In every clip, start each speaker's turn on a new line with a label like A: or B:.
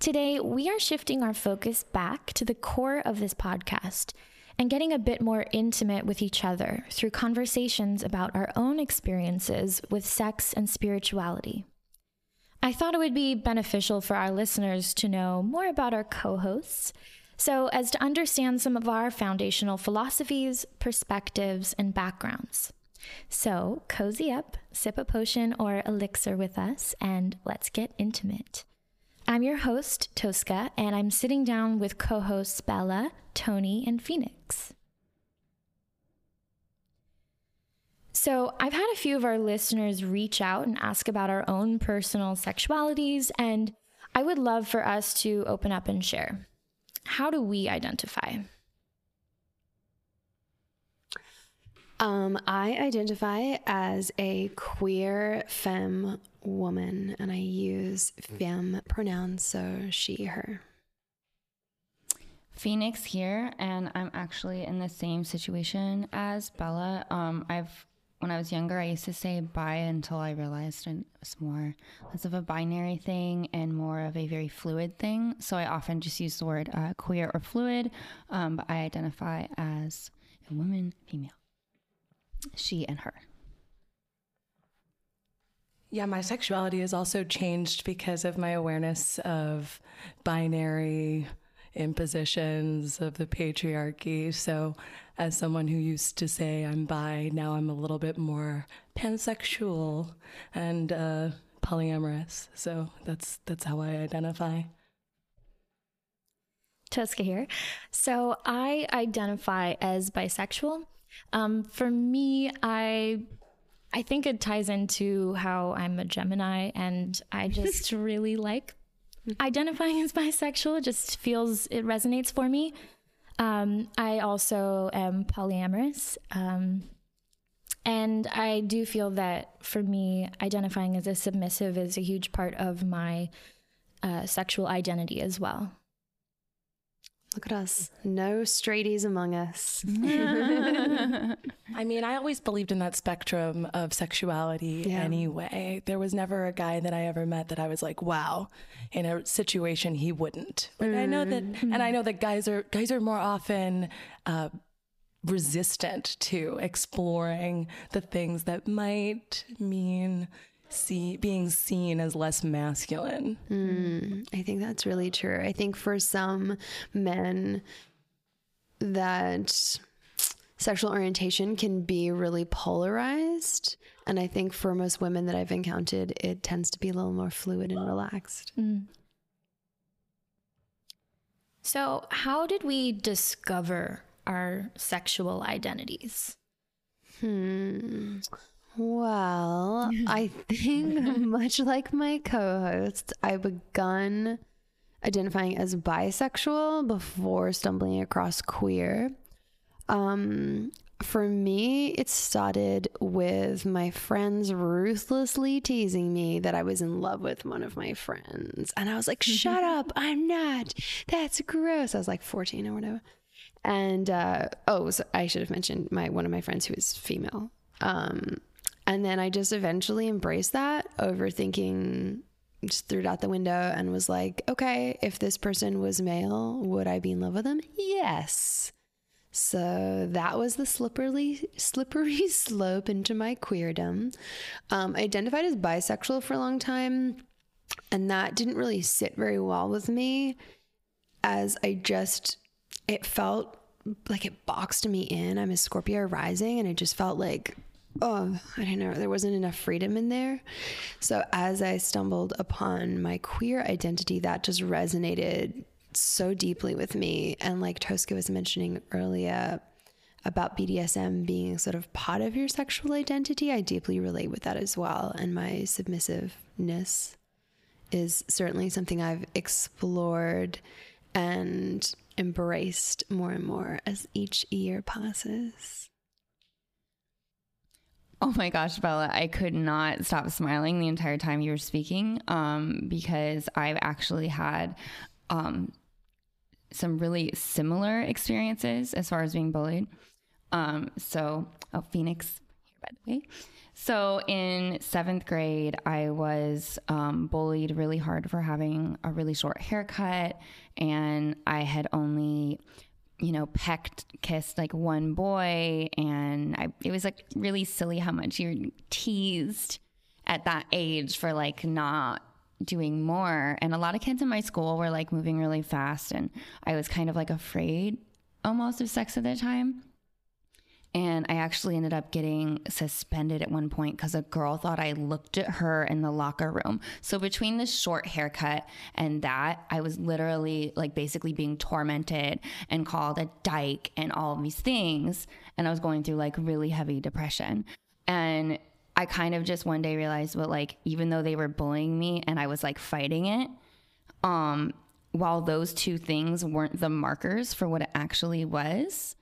A: Today, we are shifting our focus back to the core of this podcast and getting a bit more intimate with each other through conversations about our own experiences with sex and spirituality. I thought it would be beneficial for our listeners to know more about our co hosts, so as to understand some of our foundational philosophies, perspectives, and backgrounds. So, cozy up, sip a potion or elixir with us, and let's get intimate. I'm your host, Tosca, and I'm sitting down with co hosts Bella, Tony, and Phoenix. So, I've had a few of our listeners reach out and ask about our own personal sexualities, and I would love for us to open up and share. How do we identify?
B: Um, I identify as a queer femme woman and I use femme pronouns, so she, her.
C: Phoenix here, and I'm actually in the same situation as Bella. Um, I've when I was younger, I used to say bi until I realized it was more less of a binary thing and more of a very fluid thing. So I often just use the word uh, queer or fluid, um, but I identify as a woman, female, she and her.
D: Yeah, my sexuality has also changed because of my awareness of binary impositions of the patriarchy. So, as someone who used to say I'm bi, now I'm a little bit more pansexual and uh, polyamorous. So that's that's how I identify.
A: Tosca here. So I identify as bisexual. Um, for me, I I think it ties into how I'm a Gemini and I just really like identifying as bisexual. It just feels, it resonates for me. Um, I also am polyamorous. Um, and I do feel that for me, identifying as a submissive is a huge part of my uh, sexual identity as well.
B: Look at us. No straighties among us.
D: I mean, I always believed in that spectrum of sexuality yeah. anyway. There was never a guy that I ever met that I was like, wow, in a situation he wouldn't. Like mm. I know that mm. and I know that guys are guys are more often uh, resistant to exploring the things that might mean see being seen as less masculine.
B: Mm, I think that's really true. I think for some men that sexual orientation can be really polarized and I think for most women that I've encountered it tends to be a little more fluid and relaxed. Mm.
A: So, how did we discover our sexual identities?
B: Hmm. Well, I think much like my co-host, I begun identifying as bisexual before stumbling across queer. Um, for me, it started with my friends ruthlessly teasing me that I was in love with one of my friends. And I was like, shut up, I'm not. That's gross. I was like 14 or whatever. And uh, oh, so I should have mentioned my one of my friends who is female. Um, and then I just eventually embraced that, overthinking just threw it out the window and was like, okay, if this person was male, would I be in love with them? Yes. So that was the slippery, slippery slope into my queerdom. Um, I identified as bisexual for a long time, and that didn't really sit very well with me as I just, it felt like it boxed me in. I'm a Scorpio rising, and it just felt like oh, I don't know, there wasn't enough freedom in there. So as I stumbled upon my queer identity, that just resonated so deeply with me. And like Tosca was mentioning earlier about BDSM being sort of part of your sexual identity, I deeply relate with that as well and my submissiveness is certainly something I've explored and embraced more and more as each year passes.
C: Oh my gosh, Bella, I could not stop smiling the entire time you were speaking um, because I've actually had um, some really similar experiences as far as being bullied. Um, so, oh, Phoenix, here by the way. So, in seventh grade, I was um, bullied really hard for having a really short haircut, and I had only you know, pecked, kissed like one boy. And I, it was like really silly how much you're teased at that age for like not doing more. And a lot of kids in my school were like moving really fast. And I was kind of like afraid almost of sex at the time. And I actually ended up getting suspended at one point because a girl thought I looked at her in the locker room. So between the short haircut and that, I was literally like basically being tormented and called a dyke and all of these things. And I was going through like really heavy depression. And I kind of just one day realized, well, like, even though they were bullying me and I was like fighting it, um, while those two things weren't the markers for what it actually was,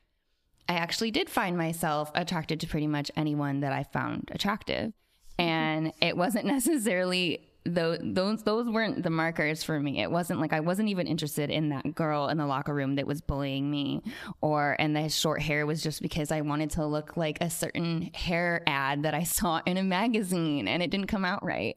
C: I actually did find myself attracted to pretty much anyone that I found attractive. Mm-hmm. And it wasn't necessarily those those those weren't the markers for me. It wasn't like I wasn't even interested in that girl in the locker room that was bullying me or and the short hair was just because I wanted to look like a certain hair ad that I saw in a magazine and it didn't come out right.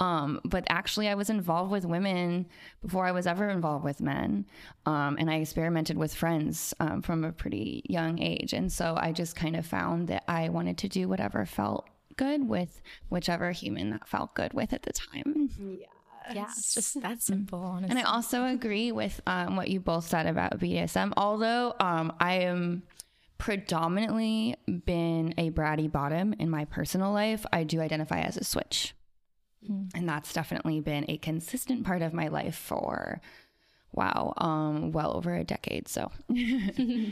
C: Um, but actually, I was involved with women before I was ever involved with men. Um, and I experimented with friends um, from a pretty young age. And so I just kind of found that I wanted to do whatever felt good with whichever human that felt good with at the time.
A: Yeah. Yeah, it's just that simple. Honestly.
C: And I also agree with um, what you both said about BDSM. Although um, I am predominantly been a bratty bottom in my personal life, I do identify as a switch. Mm-hmm. And that's definitely been a consistent part of my life for wow, um, well over a decade. So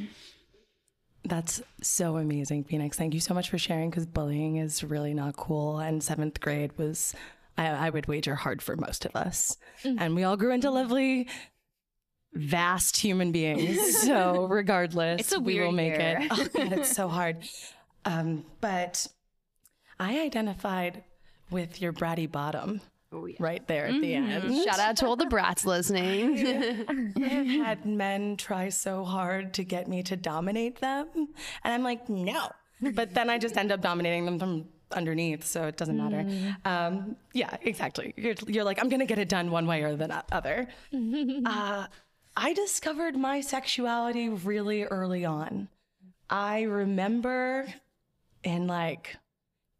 D: That's so amazing, Phoenix. Thank you so much for sharing because bullying is really not cool. And seventh grade was, I, I would wager, hard for most of us. Mm. And we all grew into lovely, vast human beings. So, regardless,
C: it's a
D: we will make
C: year.
D: it. Oh, God, it's so hard. Um, but I identified with your bratty bottom. Oh, yeah. Right there at the mm-hmm.
B: end. Shout out to all the brats listening.
D: I've had men try so hard to get me to dominate them. And I'm like, no. But then I just end up dominating them from underneath, so it doesn't matter. Mm. Um, yeah, exactly. You're, you're, like, I'm going to get it done one way or the other. Uh, I discovered my sexuality really early on. I remember in like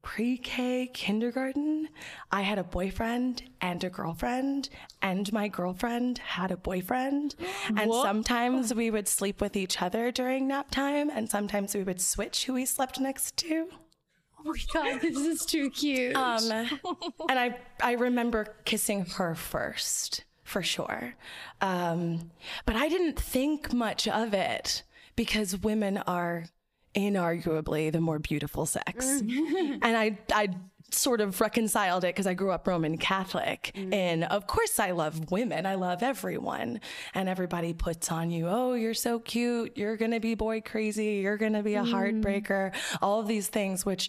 D: pre K kindergarten, I had a boyfriend and a girlfriend, and my girlfriend had a boyfriend. And what? sometimes we would sleep with each other during nap time, and sometimes we would switch who we slept next to.
B: Oh my god, this is too cute. Um,
D: and I I remember kissing her first for sure, um, but I didn't think much of it because women are inarguably the more beautiful sex. Mm. and I, I sort of reconciled it because I grew up Roman Catholic. Mm. And of course, I love women. I love everyone. And everybody puts on you, oh, you're so cute. You're going to be boy crazy. You're going to be a mm. heartbreaker. All of these things, which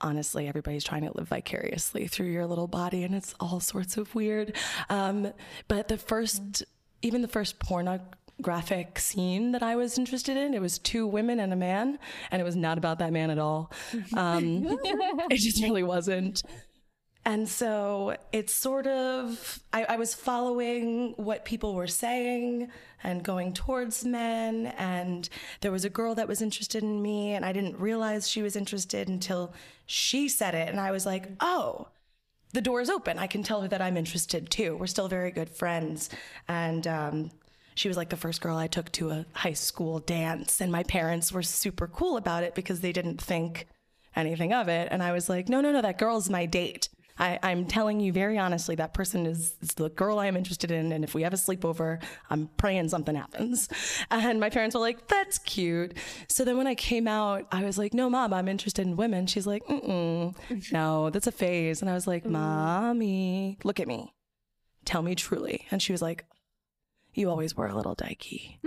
D: honestly, everybody's trying to live vicariously through your little body. And it's all sorts of weird. Um, but the first, even the first porno graphic scene that I was interested in. It was two women and a man, and it was not about that man at all. Um, it just really wasn't. And so it's sort of, I, I, was following what people were saying and going towards men. And there was a girl that was interested in me, and I didn't realize she was interested until she said it. And I was like, oh, the door is open. I can tell her that I'm interested too. We're still very good friends. And um, she was like the first girl I took to a high school dance. And my parents were super cool about it because they didn't think anything of it. And I was like, no, no, no, that girl's my date. I, am telling you very honestly, that person is, is, the girl I am interested in. And if we have a sleepover, I'm praying something happens. And my parents were like, that's cute. So then when I came out, I was like, no, mom, I'm interested in women. She's like, mm no, that's a phase. And I was like, mommy, look at me tell me truly. And she was like, you always were a little dykey.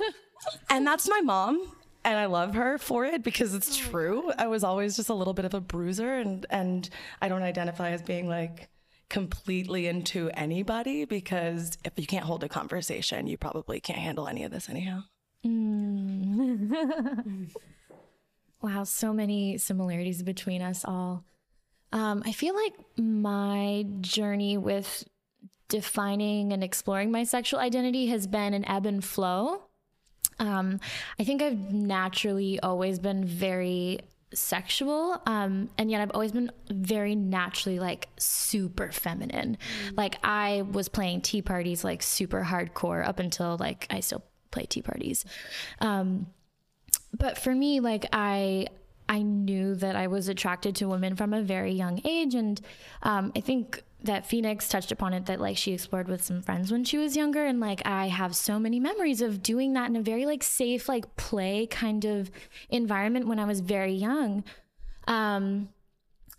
D: and that's my mom. And I love her for it because it's true. I was always just a little bit of a bruiser and, and I don't identify as being like completely into anybody because if you can't hold a conversation, you probably can't handle any of this anyhow.
A: Mm. wow, so many similarities between us all. Um, I feel like my journey with defining and exploring my sexual identity has been an ebb and flow. Um, I think I've naturally always been very sexual um and yet i've always been very naturally like super feminine mm. like i was playing tea parties like super hardcore up until like i still play tea parties um but for me like i i knew that i was attracted to women from a very young age and um i think that Phoenix touched upon it that like she explored with some friends when she was younger and like I have so many memories of doing that in a very like safe like play kind of environment when I was very young. Um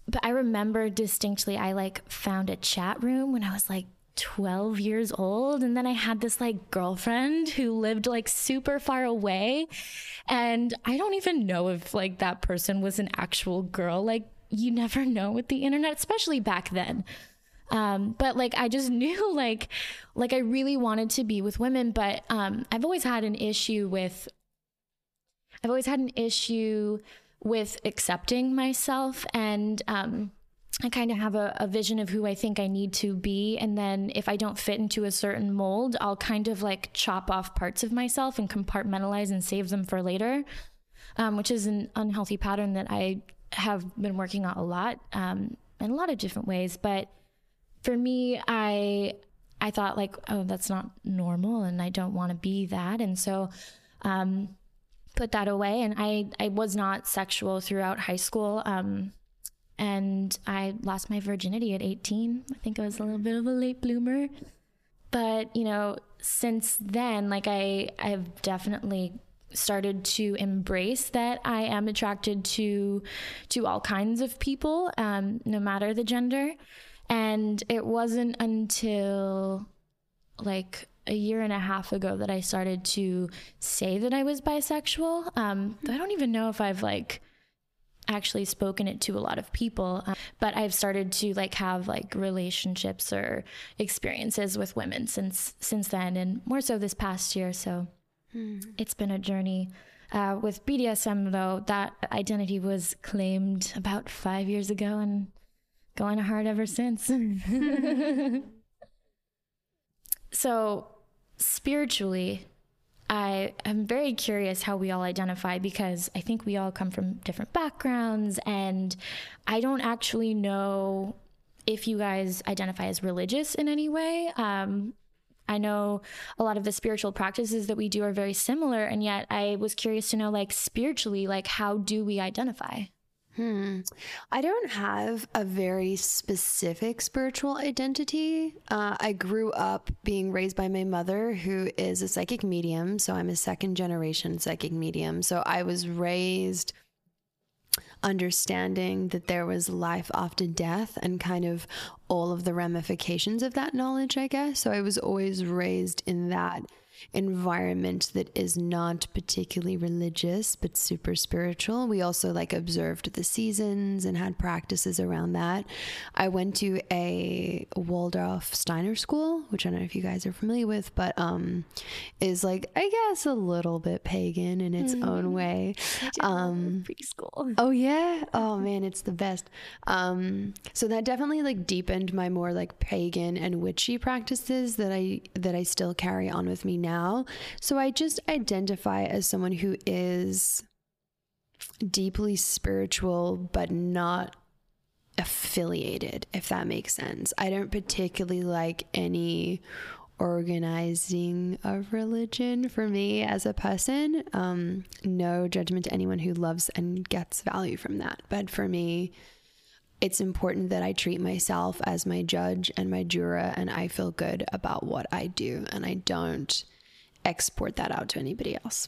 A: but I remember distinctly I like found a chat room when I was like 12 years old and then I had this like girlfriend who lived like super far away and I don't even know if like that person was an actual girl like you never know with the internet especially back then um, but like I just knew like like I really wanted to be with women, but um, I've always had an issue with I've always had an issue with accepting myself and um, I kind of have a, a, vision of who I think I need to be. And then if I don't fit into a certain mold, I'll kind of like chop off parts of myself and compartmentalize and save them for later, um, which is an unhealthy pattern that I have been working on a lot um, in a lot of different ways. But for me, I I thought like, oh, that's not normal, and I don't want to be that, and so um, put that away. And I I was not sexual throughout high school. Um, and I lost my virginity at 18. I think I was a little bit of a late bloomer. But, you know, since then, like I I've definitely started to embrace that I am attracted to to all kinds of people, um, no matter the gender. And it wasn't until like a year and a half ago that I started to say that I was bisexual. Um, I don't even know if I've like actually spoken it to a lot of people, um, but I've started to like have like relationships or experiences with women since since then, and more so this past year. So hmm. it's been a journey. Uh, with BDSM, though, that identity was claimed about five years ago, and going hard ever since. so, spiritually, I am very curious how we all identify because I think we all come from different backgrounds, and I don't actually know if you guys identify as religious in any way. Um, I know a lot of the spiritual practices that we do are very similar, and yet I was curious to know, like, spiritually, like, how do we identify?
B: Hmm. I don't have a very specific spiritual identity. Uh, I grew up being raised by my mother, who is a psychic medium. So I'm a second generation psychic medium. So I was raised understanding that there was life after death and kind of all of the ramifications of that knowledge, I guess. So I was always raised in that environment that is not particularly religious but super spiritual. We also like observed the seasons and had practices around that. I went to a Waldorf Steiner school, which I don't know if you guys are familiar with, but um is like I guess a little bit pagan in its mm. own way. Um preschool. Oh yeah. Oh man, it's the best. Um so that definitely like deepened my more like pagan and witchy practices that I that I still carry on with me now. So I just identify as someone who is deeply spiritual, but not affiliated, if that makes sense. I don't particularly like any organizing of religion for me as a person. Um, no judgment to anyone who loves and gets value from that. But for me, it's important that I treat myself as my judge and my juror, and I feel good about what I do, and I don't export that out to anybody else.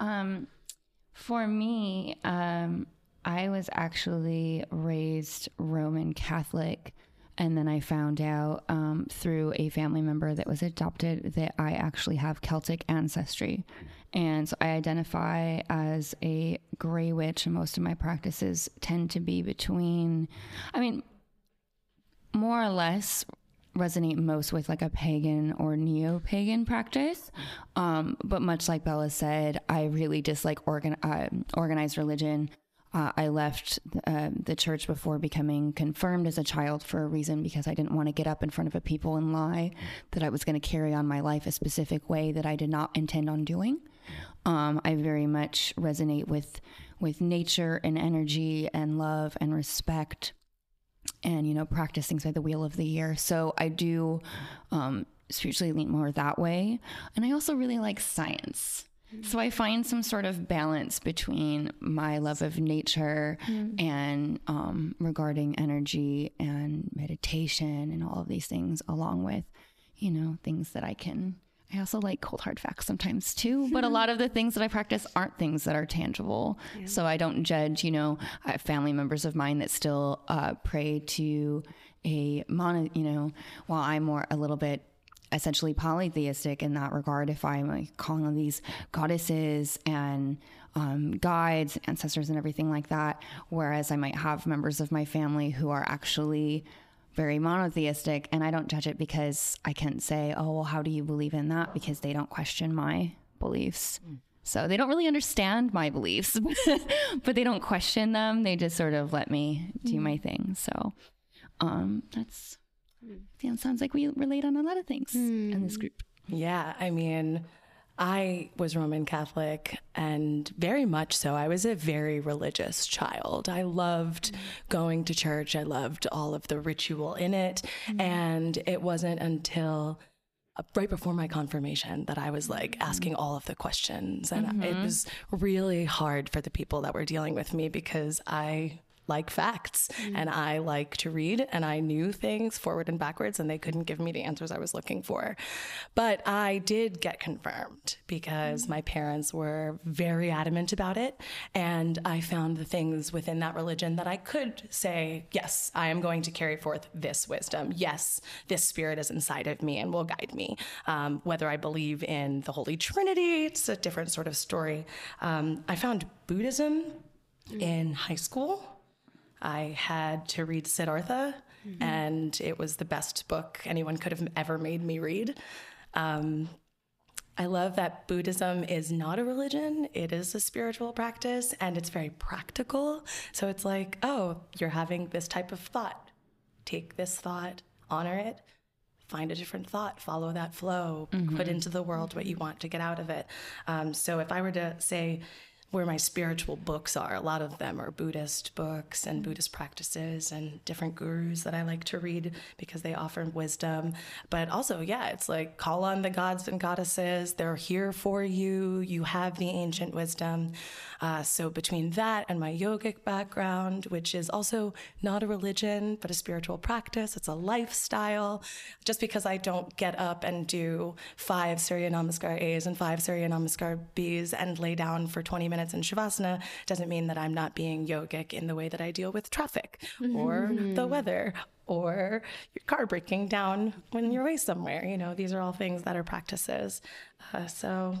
C: Um, for me, um, I was actually raised Roman Catholic, And then I found out um, through a family member that was adopted that I actually have Celtic ancestry. And so I identify as a gray witch, and most of my practices tend to be between, I mean, more or less resonate most with like a pagan or neo pagan practice. Um, but much like Bella said, I really dislike organ- uh, organized religion. Uh, I left uh, the church before becoming confirmed as a child for a reason because I didn't want to get up in front of a people and lie that I was going to carry on my life a specific way that I did not intend on doing. Um, I very much resonate with with nature and energy and love and respect and you know practice things by the wheel of the year. So i do um, spiritually lean more that way. And i also really like science. So i find some sort of balance between my love of nature mm. and um, regarding energy and meditation and all of these things along with you know things that i can I also like cold hard facts sometimes too, but a lot of the things that I practice aren't things that are tangible. Yeah. So I don't judge, you know, I have family members of mine that still uh, pray to a mono, you know, while I'm more a little bit essentially polytheistic in that regard. If I'm like calling on these goddesses and um, guides, ancestors, and everything like that, whereas I might have members of my family who are actually very monotheistic and I don't judge it because I can't say, oh, well, how do you believe in that? Because they don't question my beliefs. Mm. So they don't really understand my beliefs, but they don't question them. They just sort of let me do mm. my thing. So um, that's, yeah, it sounds like we relate on a lot of things mm. in this hmm. group.
D: Yeah. I mean, I was Roman Catholic and very much so. I was a very religious child. I loved going to church, I loved all of the ritual in it. Mm-hmm. And it wasn't until uh, right before my confirmation that I was like asking all of the questions. And mm-hmm. it was really hard for the people that were dealing with me because I like facts mm-hmm. and I like to read and I knew things forward and backwards and they couldn't give me the answers I was looking for. But I did get confirmed because mm-hmm. my parents were very adamant about it and I found the things within that religion that I could say, yes, I am going to carry forth this wisdom. Yes, this spirit is inside of me and will guide me. Um, whether I believe in the Holy Trinity, it's a different sort of story. Um, I found Buddhism mm. in high school I had to read Siddhartha, mm-hmm. and it was the best book anyone could have ever made me read. Um, I love that Buddhism is not a religion, it is a spiritual practice, and it's very practical. So it's like, oh, you're having this type of thought. Take this thought, honor it, find a different thought, follow that flow, mm-hmm. put into the world what you want to get out of it. Um, so if I were to say, where my spiritual books are. A lot of them are Buddhist books and Buddhist practices and different gurus that I like to read because they offer wisdom. But also, yeah, it's like call on the gods and goddesses. They're here for you. You have the ancient wisdom. Uh, so between that and my yogic background, which is also not a religion, but a spiritual practice, it's a lifestyle. Just because I don't get up and do five Surya Namaskar A's and five Surya Namaskar B's and lay down for 20 minutes minutes in Shavasana doesn't mean that I'm not being yogic in the way that I deal with traffic or mm-hmm. the weather or your car breaking down when you're away somewhere. You know, these are all things that are practices. Uh, so,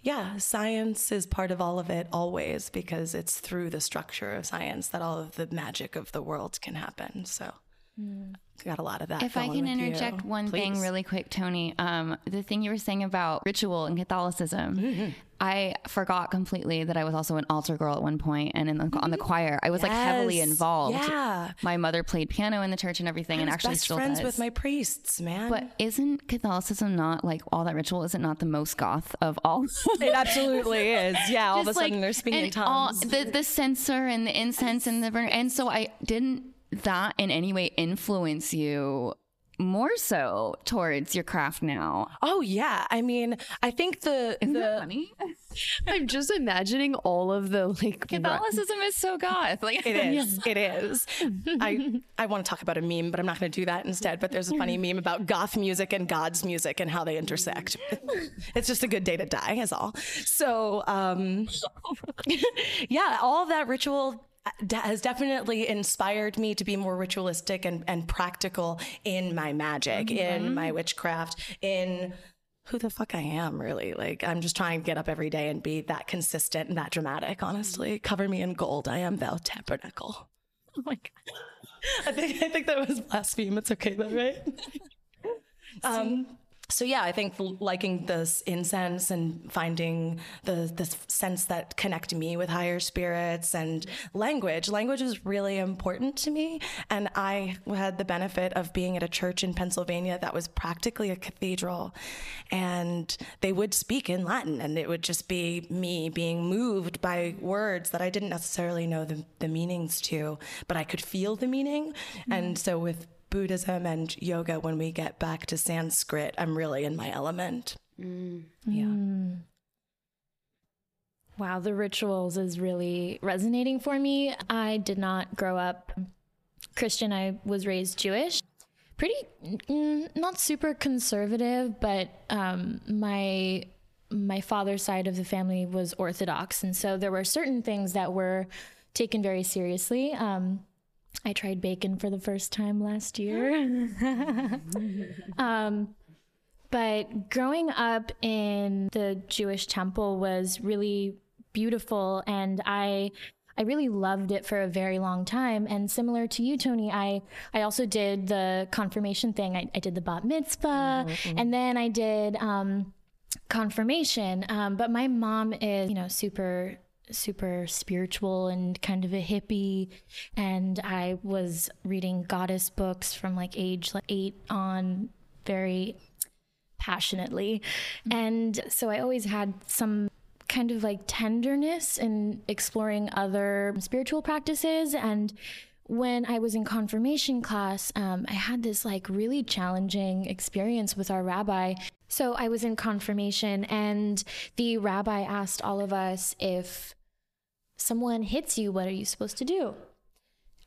D: yeah, science is part of all of it always because it's through the structure of science that all of the magic of the world can happen. So, mm got a lot of that.
C: If I can interject
D: you.
C: one
D: Please.
C: thing really quick, Tony, um, the thing you were saying about ritual and Catholicism, mm-hmm. I forgot completely that I was also an altar girl at one point, and in the, on the mm-hmm. choir, I was yes. like heavily involved.
D: Yeah,
C: my mother played piano in the church and everything, and actually
D: best
C: still
D: friends
C: does.
D: with my priests, man.
C: But isn't Catholicism not like all that ritual? Is it not the most goth of all?
D: it absolutely is. Yeah, all of a sudden like, they're speaking tongues. All,
C: the the censer and the incense and the burner, and so I didn't that in any way influence you more so towards your craft now.
D: Oh yeah, I mean, I think the
C: Isn't the funny.
B: I'm just imagining all of the like
C: Catholicism is so goth. Like
D: it is, it is. I I want to talk about a meme, but I'm not going to do that instead. But there's a funny meme about goth music and God's music and how they intersect. It's just a good day to die, is all. So, um, yeah, all that ritual has definitely inspired me to be more ritualistic and, and practical in my magic, mm-hmm. in my witchcraft, in who the fuck I am, really. Like, I'm just trying to get up every day and be that consistent and that dramatic, honestly. Cover me in gold. I am thou tabernacle. Oh my God. I think, I think that was blasphemy. It's okay though, right? um, so yeah, I think liking this incense and finding the this sense that connect me with higher spirits and language. Language is really important to me, and I had the benefit of being at a church in Pennsylvania that was practically a cathedral, and they would speak in Latin, and it would just be me being moved by words that I didn't necessarily know the, the meanings to, but I could feel the meaning. Mm-hmm. And so with Buddhism and yoga, when we get back to Sanskrit, I'm really in my element. Mm. Yeah. Mm.
A: Wow, the rituals is really resonating for me. I did not grow up Christian, I was raised Jewish. Pretty, mm, not super conservative, but um, my my father's side of the family was Orthodox, and so there were certain things that were taken very seriously. Um, I tried bacon for the first time last year. um, but growing up in the Jewish temple was really beautiful, and I I really loved it for a very long time. And similar to you, Tony, I I also did the confirmation thing. I, I did the bat mitzvah, mm-hmm. and then I did um, confirmation. Um, but my mom is, you know, super super spiritual and kind of a hippie. And i was reading goddess books from like age like 8 on very passionately. And so i always had some kind of like tenderness in exploring other spiritual practices. And when I was in confirmation class, um, I had this like really challenging experience with our rabbi. So I was in confirmation, and the rabbi asked all of us if someone hits you, what are you supposed to do?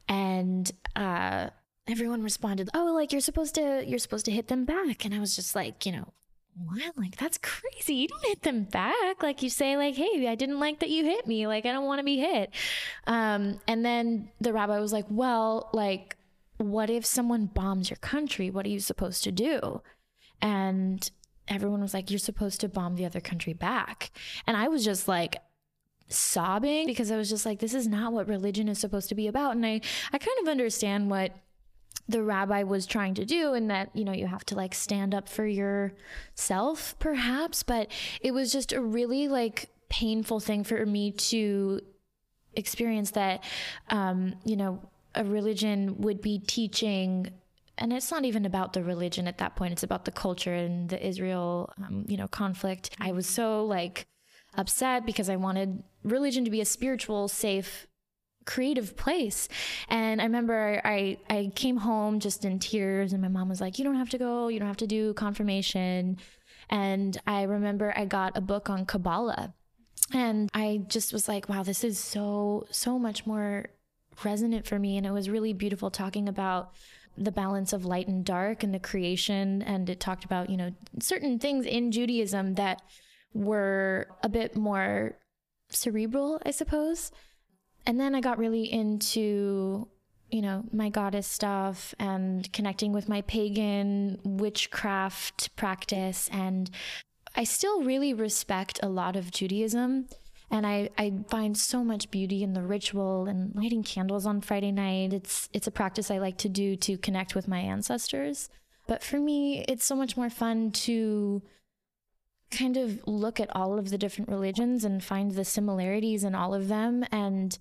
A: And uh, everyone responded, "Oh, like you're supposed to you're supposed to hit them back." And I was just like, you know, what? Like that's crazy. You don't hit them back. Like you say, like, "Hey, I didn't like that you hit me. Like I don't want to be hit." Um, and then the rabbi was like, "Well, like, what if someone bombs your country? What are you supposed to do?" And everyone was like, "You're supposed to bomb the other country back." And I was just like, sobbing because I was just like, this is not what religion is supposed to be about. And I, I kind of understand what the rabbi was trying to do and that you know you have to like stand up for yourself perhaps. But it was just a really like painful thing for me to experience that um you know a religion would be teaching and it's not even about the religion at that point. It's about the culture and the israel um, you know conflict. I was so like upset because I wanted religion to be a spiritual, safe, creative place. And I remember I, I came home just in tears, and my mom was like, You don't have to go, you don't have to do confirmation. And I remember I got a book on Kabbalah. And I just was like, wow, this is so, so much more resonant for me. And it was really beautiful talking about the balance of light and dark and the creation. And it talked about, you know, certain things in Judaism that were a bit more cerebral, I suppose. And then I got really into, you know, my goddess stuff and connecting with my pagan witchcraft practice. And I still really respect a lot of Judaism. And I, I find so much beauty in the ritual and lighting candles on Friday night. It's it's a practice I like to do to connect with my ancestors. But for me, it's so much more fun to kind of look at all of the different religions and find the similarities in all of them and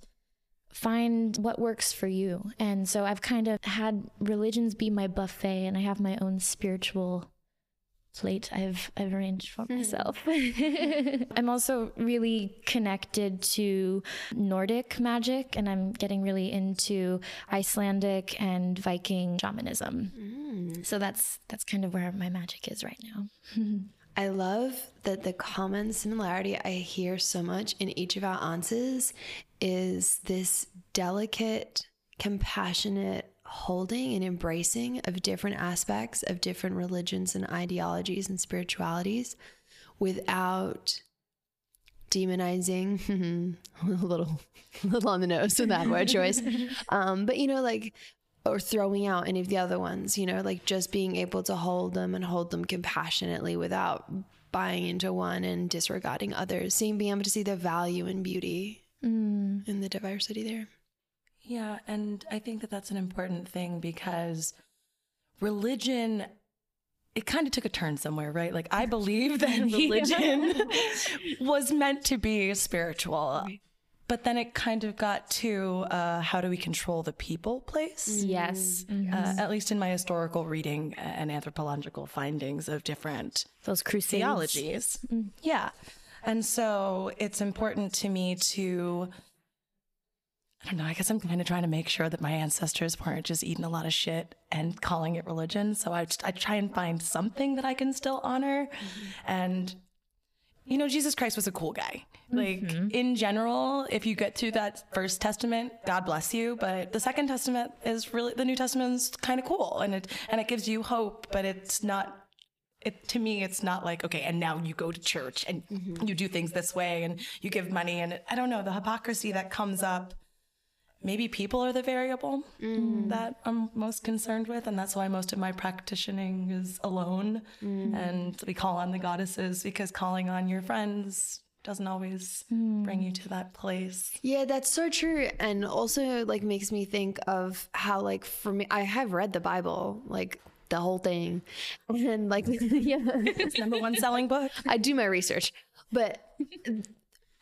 A: find what works for you. And so I've kind of had religions be my buffet and I have my own spiritual plate I've I've arranged for hmm. myself. I'm also really connected to Nordic magic and I'm getting really into Icelandic and Viking shamanism. Mm. So that's that's kind of where my magic is right now.
B: I love that the common similarity I hear so much in each of our answers is this delicate, compassionate holding and embracing of different aspects of different religions and ideologies and spiritualities without demonizing a little a little on the nose with that word choice. Um but you know like or throwing out any of the other ones you know like just being able to hold them and hold them compassionately without buying into one and disregarding others seeing being able to see the value and beauty
A: Mm.
B: in the diversity there
D: Yeah, and I think that that's an important thing because religion it kind of took a turn somewhere, right? Like I believe that religion was meant to be spiritual. But then it kind of got to uh, how do we control the people place?
A: Yes.
D: Uh, at least in my historical reading and anthropological findings of different
A: Those crusades.
D: theologies. Yeah. And so it's important to me to, I don't know, I guess I'm kind of trying to make sure that my ancestors weren't just eating a lot of shit and calling it religion. So I, just, I try and find something that I can still honor. And, you know, Jesus Christ was a cool guy. Like, mm-hmm. in general, if you get to that first testament, God bless you. But the second testament is really, the New Testament's kind of cool and it, and it gives you hope, but it's not it to me it's not like okay and now you go to church and mm-hmm. you do things this way and you give money and i don't know the hypocrisy that comes up maybe people are the variable mm. that i'm most concerned with and that's why most of my practicing is alone mm. and we call on the goddesses because calling on your friends doesn't always bring you hmm. to that place
B: Yeah, that's so true. And also like makes me think of how like for me I have read the Bible, like the whole thing. And like yeah.
D: it's number one selling book
B: I do my research. But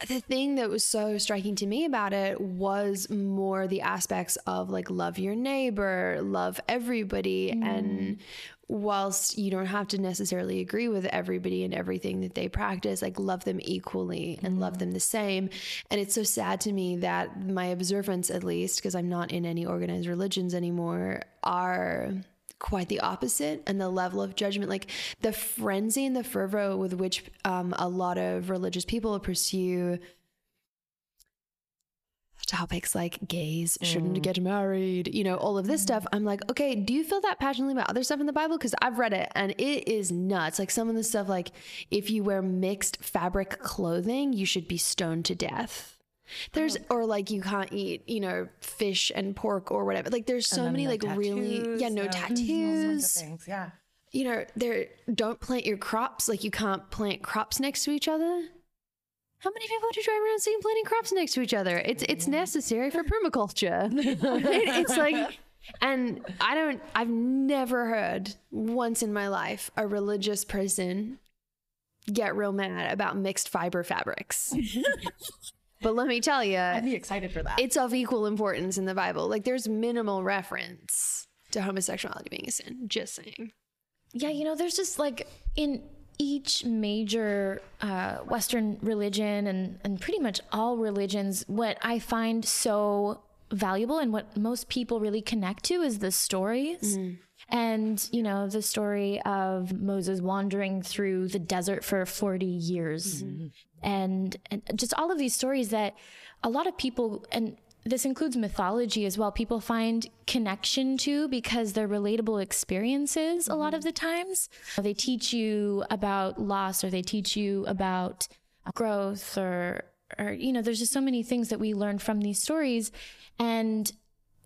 B: the thing that was so striking to me about it was more the aspects of like love your neighbor, love everybody. And hmm. Whilst you don't have to necessarily agree with everybody and everything that they practice, like love them equally and love them the same. And it's so sad to me that my observance, at least, because I'm not in any organized religions anymore, are quite the opposite and the level of judgment like the frenzy and the fervor with which um, a lot of religious people pursue topics like gays shouldn't get married you know all of this stuff. I'm like okay do you feel that passionately about other stuff in the bible? Because i've read it and it is nuts. Like some of the stuff like if you wear mixed fabric clothing you should be stoned to death. There's or like you can't eat you know fish and pork or whatever. Like there's so many
D: no
B: like really yeah no
D: sorts
B: tattoos.
D: things yeah.
B: You know, there don't plant your crops. Like you can't plant crops next to each other. How many people do you drive around seeing planting crops next to each other? It's it's mm. necessary for permaculture. It- it's like and I don't I've never heard once in my life a religious person get real mad about mixed fiber fabrics. but let me tell you,
D: i'd be excited for that
B: it's of equal importance in the Bible. Like there's minimal reference to homosexuality being a sin. Just saying.
A: Yeah, you know, there's just like in each major uh, Western religion and, and pretty much all religions, what I find so valuable and what most people really connect to is the stories. And, you know, the story of Moses wandering through the desert for 40 years. And, and just all of these stories that a lot of people, and this includes mythology as well, people find connection to because they're relatable experiences a lot of the times. They teach you about loss or they teach you about growth or, or, you know, there's just so many things that we learn from these stories. And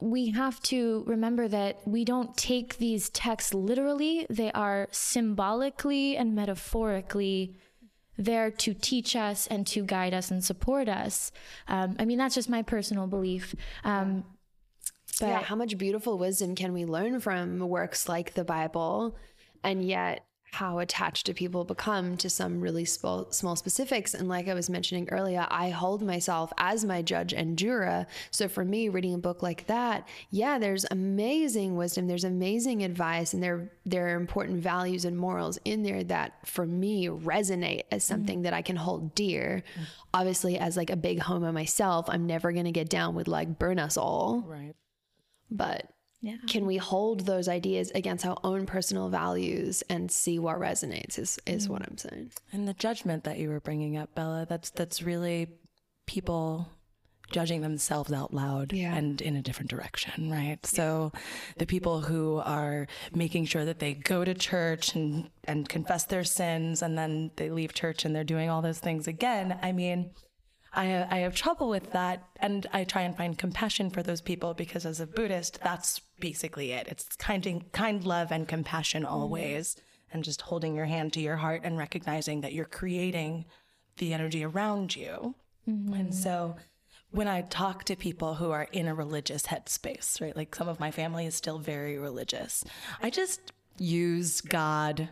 A: we have to remember that we don't take these texts literally, they are symbolically and metaphorically there to teach us and to guide us and support us. Um, I mean, that's just my personal belief. Um, but
B: yeah, how much beautiful wisdom can we learn from works like the Bible? And yet, how attached do people become to some really small, small specifics? And like I was mentioning earlier, I hold myself as my judge and juror. So for me, reading a book like that, yeah, there's amazing wisdom, there's amazing advice, and there there are important values and morals in there that for me resonate as mm-hmm. something that I can hold dear. Mm-hmm. Obviously, as like a big homo myself, I'm never gonna get down with like burn us all
D: right
B: but
A: yeah.
B: can we hold those ideas against our own personal values and see what resonates is is what mm. i'm saying
D: And the judgment that you were bringing up, Bella, that's that's really people judging themselves out loud
B: Yeah.
D: and in a different direction, right? So the people who are making sure that they go to church and, and confess their sins and then they leave church and they're doing all those things again, I mean, I, I have trouble with that. And I try and find compassion for those people because as a Buddhist, that's basically it. It's kind, kind love and compassion mm-hmm. always. And just holding your hand to your heart and recognizing that you're creating the energy around you. Mm-hmm. And so when I talk to people who are in a religious headspace, right? Like some of my family is still very religious. I just use God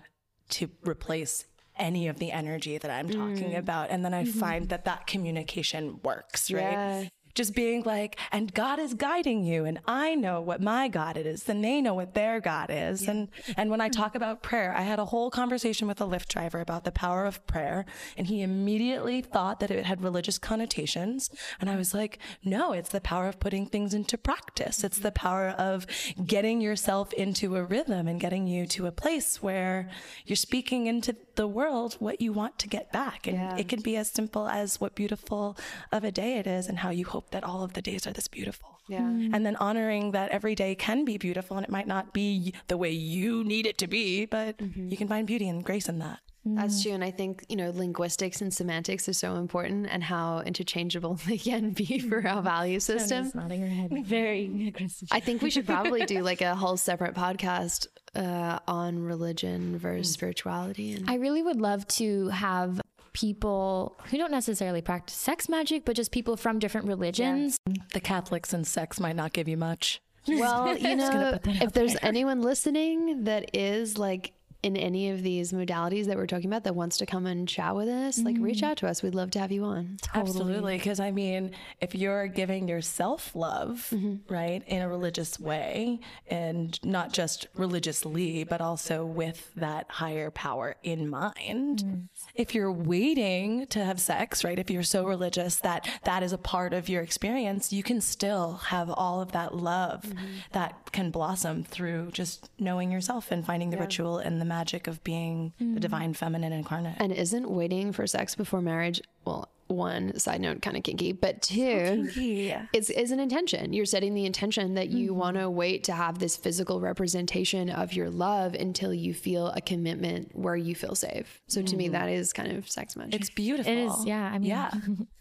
D: to replace any of the energy that I'm talking mm. about. And then I mm-hmm. find that that communication works, right?
B: Yeah.
D: Just being like, and God is guiding you, and I know what my God it is, and they know what their God is. And and when I talk about prayer, I had a whole conversation with a Lyft driver about the power of prayer, and he immediately thought that it had religious connotations. And I was like, no, it's the power of putting things into practice. It's the power of getting yourself into a rhythm and getting you to a place where you're speaking into the world what you want to get back. And
B: Yeah.
D: it can be as simple as what beautiful of a day it is and how you hope that all of the days are this beautiful.
B: Yeah. Mm.
D: And then honoring that every day can be beautiful and it might not be the way you need it to be, but mm-hmm. you can find beauty and grace in that.
B: That's true. And I think, you know, linguistics and semantics are so important and how interchangeable they can be mm. for our value system.
A: Just nodding her head very aggressive.
B: I think we should probably do like a whole separate podcast uh, on religion versus mm. spirituality. And
A: I really would love to have people who don't necessarily practice sex magic, but just people from different religions.
D: The Catholics and sex might not give you much.
B: well, you know, if
A: out
B: there's anyone listening that is like in any of these modalities that we're talking about that wants to come and chat with us, like reach out to us. We'd love to have you on.
D: Absolutely. Because I mean, if you're giving yourself love,
B: Mm-hmm.
D: right, in a religious way, and not just religiously, but also with that higher power in mind,
B: Mm-hmm.
D: if you're waiting to have sex, right, if you're so religious that that is a part of your experience, you can still have all of that love
B: Mm-hmm.
D: that can blossom through just knowing yourself and finding the ritual and the magic of being
B: Mm-hmm.
D: the divine feminine incarnate.
B: And isn't waiting for sex before marriage, well, one side note, kind of kinky, but two, it's is an intention. You're setting the intention that you
D: Mm-hmm.
B: want to wait to have this physical representation of your love until you feel a commitment where you feel safe. So to me, that is kind of sex magic.
D: Mm-hmm. It's beautiful.
A: It is, yeah. I mean,
D: yeah.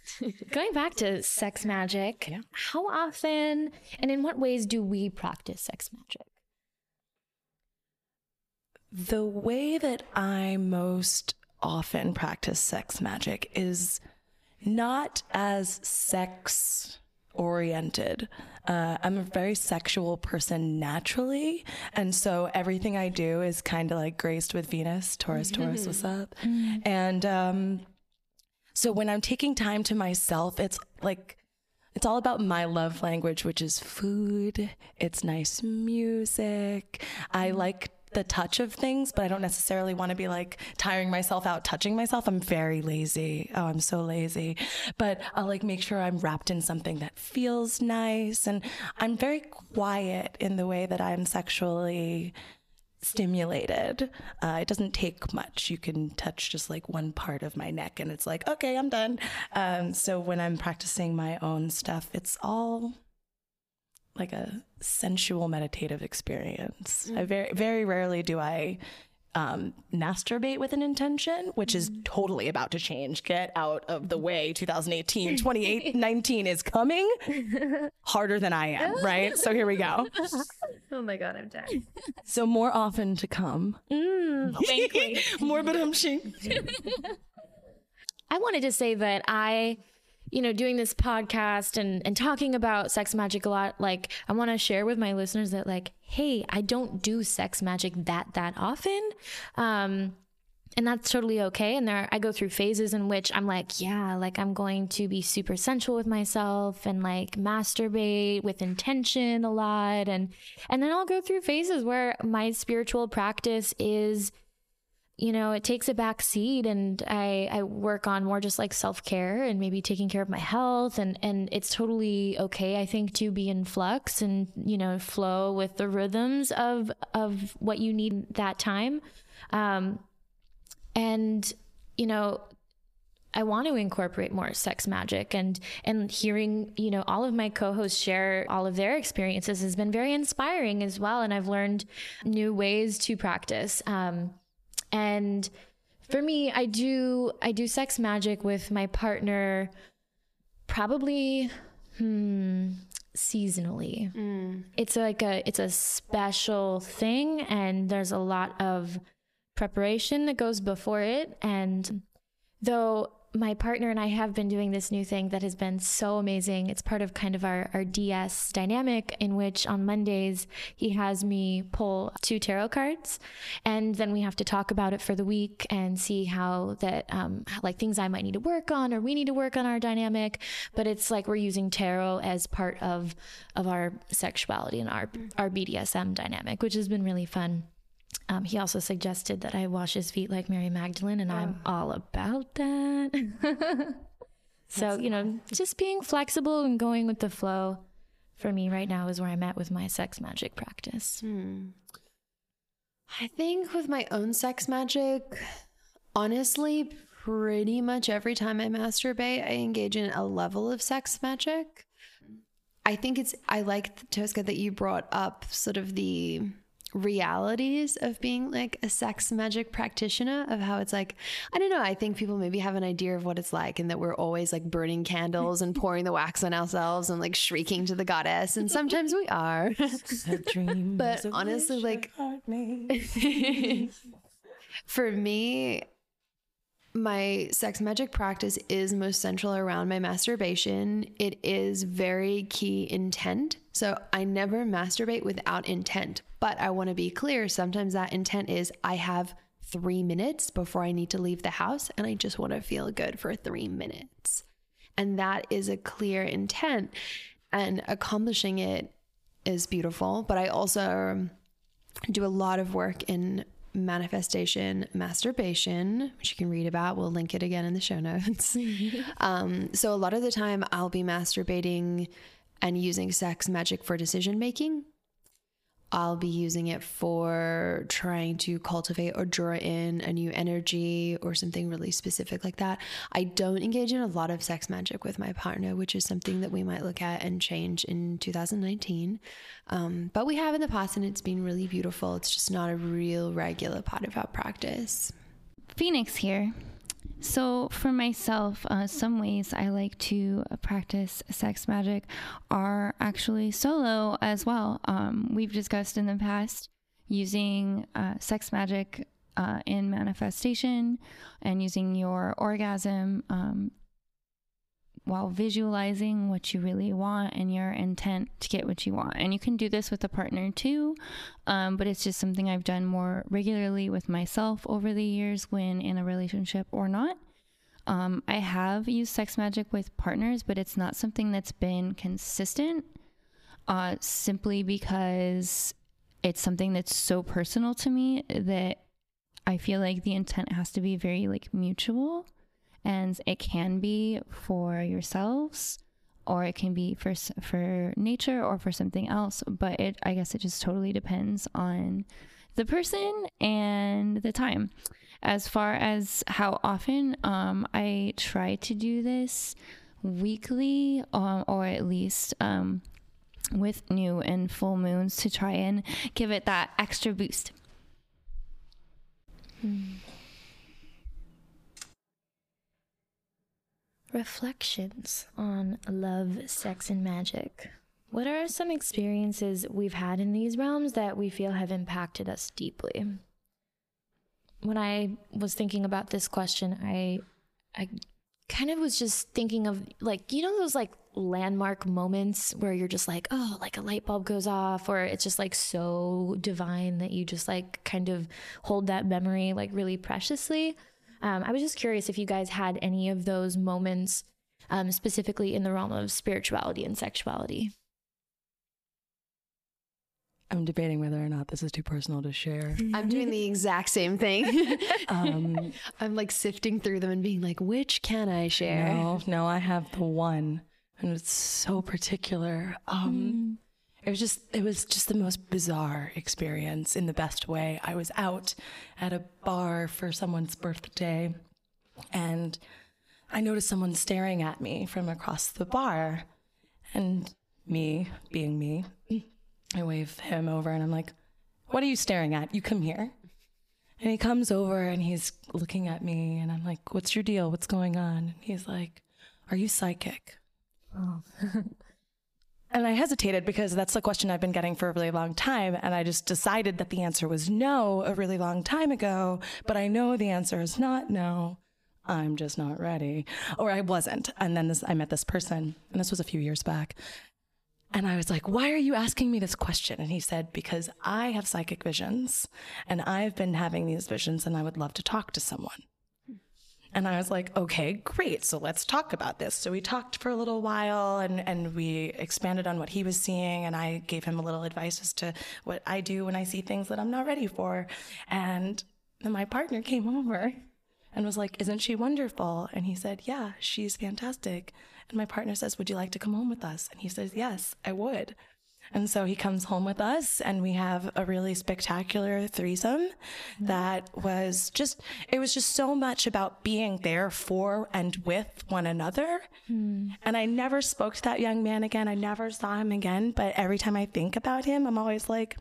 A: going back to sex magic, how often and in what ways do we practice sex magic?
D: The way that I most often practice sex magic is not as sex oriented. Uh, I'm a very sexual person naturally. And so everything I do is kind of like graced with Venus, Taurus, Taurus, what's up? And um, so when I'm taking time to myself, it's like, it's all about my love language, which is food. It's nice music. I like the touch of things, but I don't necessarily want to be like tiring myself out touching myself. I'm very lazy. Oh, I'm so lazy. But I'll like make sure I'm wrapped in something that feels nice. And I'm very quiet in the way that I'm sexually stimulated. Uh, it doesn't take much. You can touch just like one part of my neck and it's like, okay, I'm done. Um, so when I'm practicing my own stuff, it's all like a sensual meditative experience. I mm. very, very rarely do I um, masturbate with an intention, which is mm. totally about to change. Get out of the way. 2018, 2019 is coming harder than I am, right? So here we go.
A: Oh my god, I'm dead.
D: So more often to come. Mm, more but
A: I wanted to say that I, you know, doing this podcast and, and talking about sex magic a lot, like I want to share with my listeners that like, hey, I don't do sex magic that that often. Um and that's totally okay. And there, I go through phases in which I'm like, yeah, like I'm going to be super sensual with myself and like masturbate with intention a lot, and and then I'll go through phases where my spiritual practice is you know, it takes a back seat and I, I work on more just like self care and maybe taking care of my health and, and it's totally okay, I think, to be in flux and, you know, flow with the rhythms of of what you need that time. Um and, you know, I want to incorporate more sex magic and and hearing, you know, all of my co-hosts share all of their experiences has been very inspiring as well. And I've learned new ways to practice. Um, and for me, I do I do sex magic with my partner probably hmm seasonally. Mm. It's like a it's a special thing and there's a lot of preparation that goes before it and though my partner and I have been doing this new thing that has been so amazing. It's part of kind of our, our DS dynamic, in which on Mondays he has me pull two tarot cards, and then we have to talk about it for the week and see how that, um, like things I might need to work on or we need to work on our dynamic. But it's like we're using tarot as part of of our sexuality and our our BDSM dynamic, which has been really fun. Um, he also suggested that I wash his feet like Mary Magdalene, and oh. I'm all about that. so, you know, just being flexible and going with the flow for me right now is where I'm at with my sex magic practice. Hmm.
B: I think with my own sex magic, honestly, pretty much every time I masturbate, I engage in a level of sex magic. I think it's, I like, Tosca, that you brought up sort of the realities of being like a sex magic practitioner of how it's like i don't know i think people maybe have an idea of what it's like and that we're always like burning candles and pouring the wax on ourselves and like shrieking to the goddess and sometimes we are. But honestly like for me my sex magic practice is most central around my masturbation. It is very key intent. So I never masturbate without intent. But I want to be clear sometimes that intent is I have three minutes before I need to leave the house and I just want to feel good for three minutes. And that is a clear intent. And accomplishing it is beautiful. But I also do a lot of work in manifestation masturbation, which you can read about. We'll link it again in the show notes. um, so, a lot of the time, I'll be masturbating and using sex magic for decision making. I'll be using it for trying to cultivate or draw in a new energy or something really specific like that. I don't engage in a lot of sex magic with my partner, which is something that we might look at and change in 2019. Um, but we have in the past and it's been really beautiful. It's just not a real regular part of our practice.
C: Phoenix here. So, for myself, uh, some ways I like to practice sex magic are actually solo as well. Um, we've discussed in the past using uh, sex magic uh, in manifestation and using your orgasm um, while visualizing what you really want and your intent to get what you want. And you can do this with a partner too, um, but it's just something I've done more regularly with myself over the years when in a relationship or not. Um, I have used sex magic with partners, but it's not something that's been consistent uh, simply because it's something that's so personal to me that I feel like the intent has to be very like mutual and it can be for yourselves or it can be for for nature or for something else but it i guess it just totally depends on the person and the time as far as how often um, i try to do this weekly um, or at least um, with new and full moons to try and give it that extra boost hmm.
A: Reflections on love, sex, and magic. What are some experiences we've had in these realms that we feel have impacted us deeply? When I was thinking about this question, I I kind of was just thinking of like, you know those like landmark moments where you're just like, oh, like a light bulb goes off or it's just like so divine that you just like kind of hold that memory like really preciously. Um, I was just curious if you guys had any of those moments um, specifically in the realm of spirituality and sexuality.
D: I'm debating whether or not this is too personal to share.
B: I'm doing the exact same thing. um, I'm like sifting through them and being like, which can I share?
D: No, no, I have the one, and it's so particular. Um, mm it was just it was just the most bizarre experience in the best way. I was out at a bar for someone's birthday and I noticed someone staring at me from across the bar. And me, being me, I wave him over and I'm like, What are you staring at? You come here. And he comes over and he's looking at me and I'm like, What's your deal? What's going on? And he's like, Are you psychic? Oh. and I hesitated because that's the question I've been getting for a really long time. And I just decided that the answer was no a really long time ago. But I know the answer is not no. I'm just not ready. Or I wasn't. And then this, I met this person, and this was a few years back. And I was like, why are you asking me this question? And he said, because I have psychic visions and I've been having these visions and I would love to talk to someone. And I was like, okay, great. So let's talk about this. So we talked for a little while and, and we expanded on what he was seeing. And I gave him a little advice as to what I do when I see things that I'm not ready for. And then my partner came over and was like, Isn't she wonderful? And he said, Yeah, she's fantastic. And my partner says, Would you like to come home with us? And he says, Yes, I would. And so he comes home with us, and we have a really spectacular threesome that was just, it was just so much about being there for and with one another. Mm. And I never spoke to that young man again. I never saw him again. But every time I think about him, I'm always like,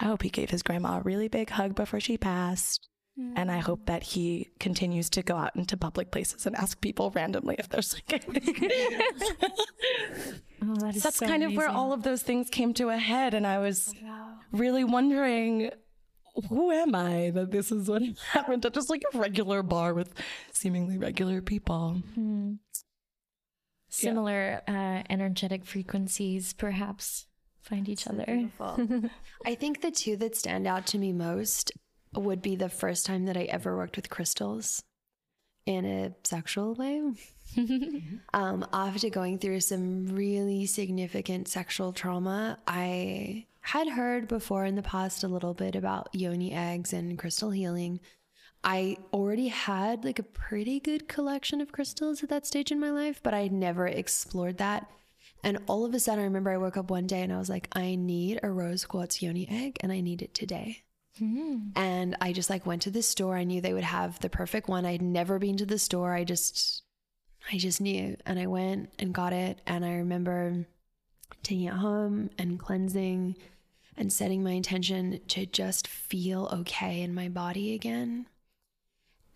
D: I hope he gave his grandma a really big hug before she passed. Mm. And I hope that he continues to go out into public places and ask people randomly if they're psychic. oh, that That's so kind amazing. of where all of those things came to a head. And I was wow. really wondering who am I that this is what happened at just like a regular bar with seemingly regular people? Mm.
A: Similar yeah. uh, energetic frequencies, perhaps find each other.
B: I think the two that stand out to me most would be the first time that I ever worked with crystals in a sexual way. um, after going through some really significant sexual trauma, I had heard before in the past a little bit about yoni eggs and crystal healing. I already had like a pretty good collection of crystals at that stage in my life, but I never explored that. And all of a sudden, I remember I woke up one day and I was like, I need a rose quartz yoni egg and I need it today. Mm-hmm. And I just like went to the store. I knew they would have the perfect one. I'd never been to the store. I just, I just knew. And I went and got it. And I remember taking it home and cleansing and setting my intention to just feel okay in my body again.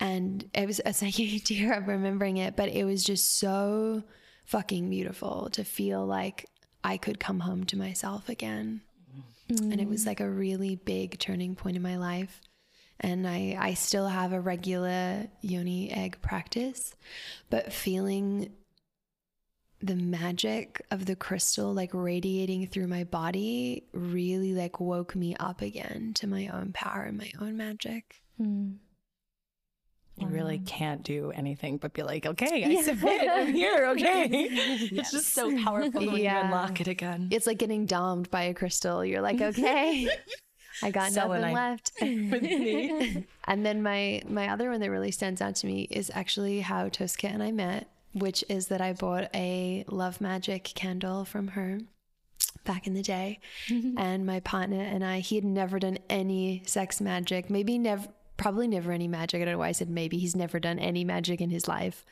B: And it was, a a tear up remembering it, but it was just so fucking beautiful to feel like I could come home to myself again. Mm. And it was like a really big turning point in my life. And I, I still have a regular yoni egg practice, but feeling the magic of the crystal like radiating through my body really like woke me up again to my own power and my own magic. Mm.
D: You really can't do anything but be like, okay, I yeah. submit. I'm here. Okay. yes. It's just so powerful when yeah. you unlock it again.
B: It's like getting domed by a crystal. You're like, okay. I got so nothing left. with me. and then my my other one that really stands out to me is actually how Tosca and I met, which is that I bought a love magic candle from her back in the day. and my partner and I, he had never done any sex magic, maybe never probably never any magic. I don't know why I said maybe. He's never done any magic in his life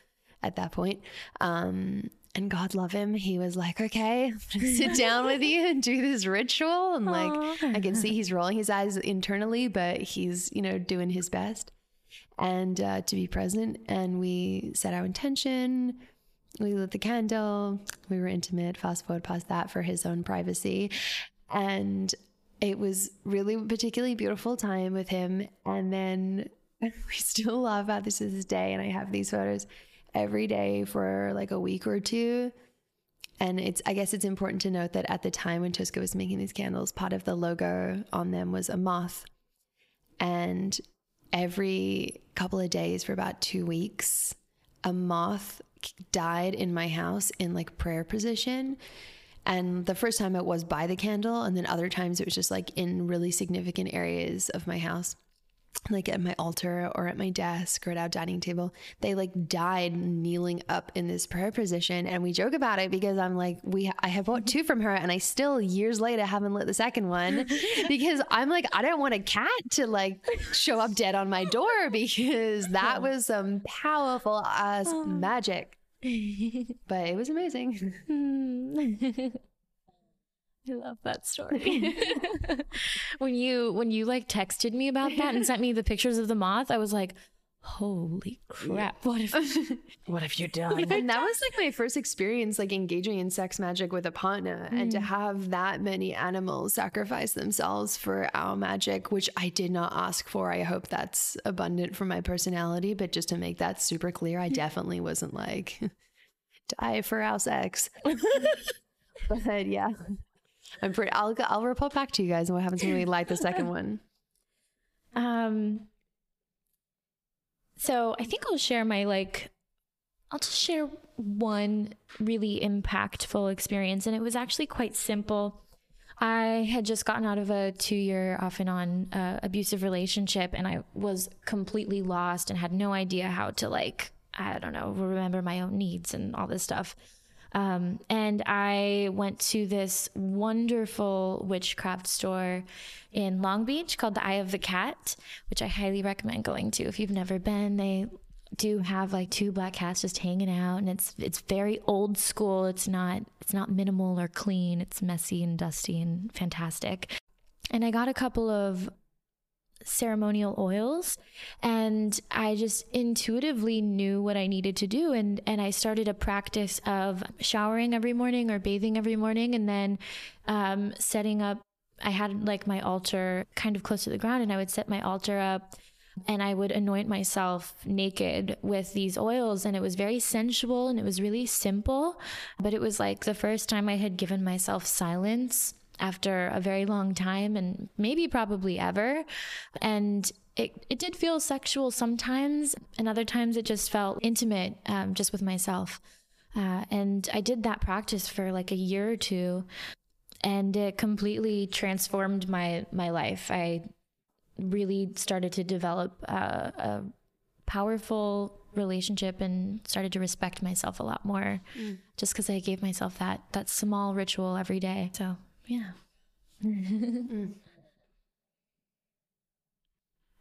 B: at that point. Um, and God love him, he was like, okay, sit down with you and do this ritual. And like, Aww. I can see he's rolling his eyes internally, but he's, you know, doing his best and uh, to be present. And we set our intention. We lit the candle. We were intimate. Fast forward past that for his own privacy. And it was really particularly beautiful time with him. And then we still laugh about this to this day. And I have these photos every day for like a week or two. And it's, I guess it's important to note that at the time when Tosca was making these candles, part of the logo on them was a moth. And every couple of days for about two weeks, a moth died in my house in like prayer position. And the first time it was by the candle, and then other times it was just like in really significant areas of my house. Like at my altar or at my desk or at our dining table, they like died kneeling up in this prayer position. And we joke about it because I'm like, we I have bought two from her and I still years later haven't lit the second one because I'm like, I don't want a cat to like show up dead on my door because that was some powerful ass oh. magic. But it was amazing. Hmm.
A: I love that story. when you when you like texted me about that and sent me the pictures of the moth, I was like, "Holy crap! What if
D: What have you done?
B: and that was like my first experience like engaging in sex magic with a partner and to mm. have that many animals sacrifice themselves for our magic which i did not ask for i hope that's abundant for my personality but just to make that super clear i mm. definitely wasn't like die for our sex but yeah i'm pretty i'll i'll report back to you guys on what happens when we light the second one
A: Um, so I think I'll share my like, I'll just share one really impactful experience, and it was actually quite simple. I had just gotten out of a two year off and on uh, abusive relationship, and I was completely lost and had no idea how to like, I don't know, remember my own needs and all this stuff. Um, and I went to this wonderful witchcraft store in Long Beach called the Eye of the Cat, which I highly recommend going to if you've never been. They do have like two black cats just hanging out and it's it's very old school. It's not it's not minimal or clean. It's messy and dusty and fantastic. And I got a couple of ceremonial oils and I just intuitively knew what I needed to do and and I started a practice of showering every morning or bathing every morning and then um, setting up I had like my altar kind of close to the ground and I would set my altar up and I would anoint myself naked with these oils and it was very sensual and it was really simple but it was like the first time I had given myself silence after a very long time and maybe probably ever. And it, it did feel sexual sometimes, and other times it just felt intimate um, just with myself. Uh, and I did that practice for like a year or two, and it completely transformed my my life. I really started to develop uh, a powerful relationship and started to respect myself a lot more, mm. just because I gave myself that that small ritual every day. So yeah. mm.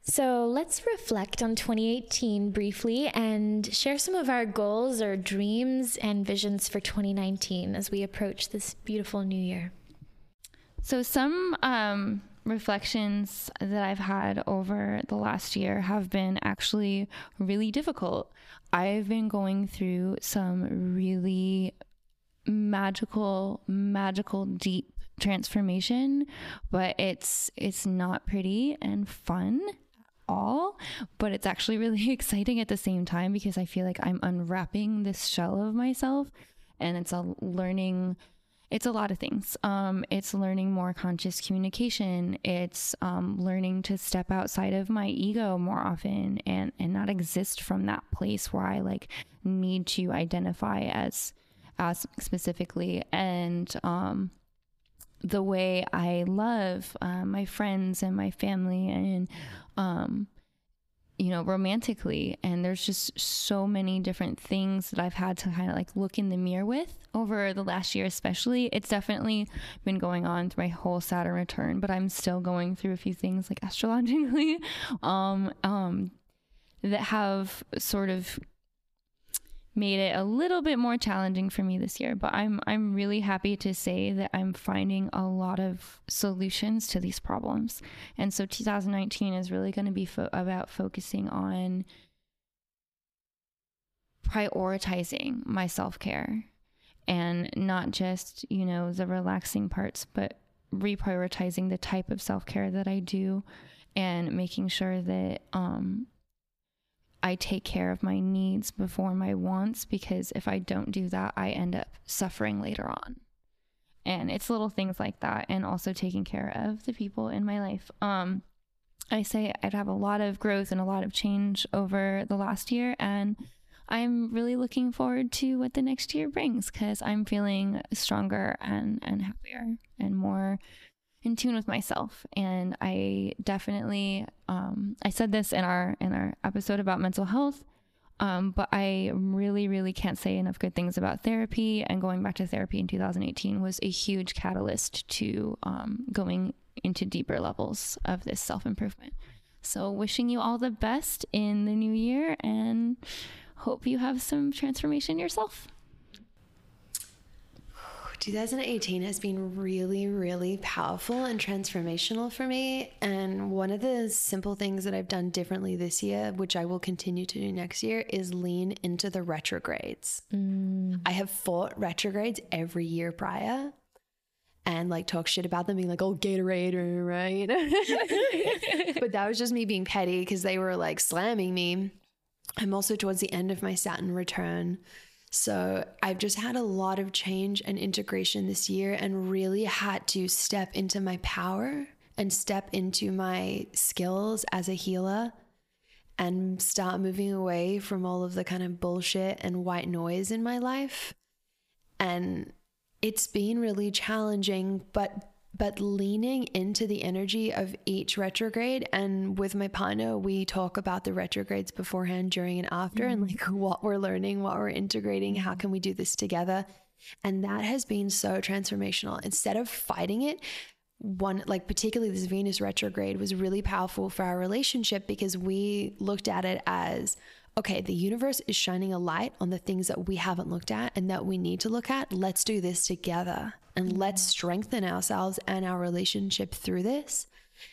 A: So let's reflect on 2018 briefly and share some of our goals or dreams and visions for 2019 as we approach this beautiful new year.
C: So, some um, reflections that I've had over the last year have been actually really difficult. I've been going through some really magical, magical, deep transformation, but it's it's not pretty and fun at all, but it's actually really exciting at the same time because I feel like I'm unwrapping this shell of myself and it's a learning it's a lot of things. Um, it's learning more conscious communication. It's um, learning to step outside of my ego more often and and not exist from that place where I like need to identify as as specifically and um, the way I love uh, my friends and my family and, um, you know, romantically. And there's just so many different things that I've had to kind of like look in the mirror with over the last year, especially. It's definitely been going on through my whole Saturn return, but I'm still going through a few things like astrologically um, um, that have sort of made it a little bit more challenging for me this year, but I'm I'm really happy to say that I'm finding a lot of solutions to these problems. And so 2019 is really going to be fo- about focusing on prioritizing my self-care and not just, you know, the relaxing parts, but reprioritizing the type of self-care that I do and making sure that um I take care of my needs before my wants because if I don't do that, I end up suffering later on. And it's little things like that, and also taking care of the people in my life. Um, I say I'd have a lot of growth and a lot of change over the last year, and I'm really looking forward to what the next year brings because I'm feeling stronger and and happier and more in tune with myself. And I definitely, um, I said this in our in our episode about mental health. Um, but I really, really can't say enough good things about therapy. And going back to therapy in 2018 was a huge catalyst to um, going into deeper levels of this self improvement. So, wishing you all the best in the new year and hope you have some transformation yourself.
B: 2018 has been really, really powerful and transformational for me. And one of the simple things that I've done differently this year, which I will continue to do next year, is lean into the retrogrades. Mm. I have fought retrogrades every year prior and like talk shit about them being like, oh, Gatorade, right? but that was just me being petty because they were like slamming me. I'm also towards the end of my Saturn return. So I've just had a lot of change and integration this year and really had to step into my power and step into my skills as a healer and start moving away from all of the kind of bullshit and white noise in my life. And it's been really challenging, but but leaning into the energy of each retrograde and with my partner we talk about the retrogrades beforehand during and after mm-hmm. and like what we're learning what we're integrating how can we do this together? And that has been so transformational. Instead of fighting it one like particularly this venus retrograde was really powerful for our relationship because we looked at it as okay, the universe is shining a light on the things that we haven't looked at and that we need to look at. Let's do this together and mm-hmm. let's strengthen ourselves and our relationship through this.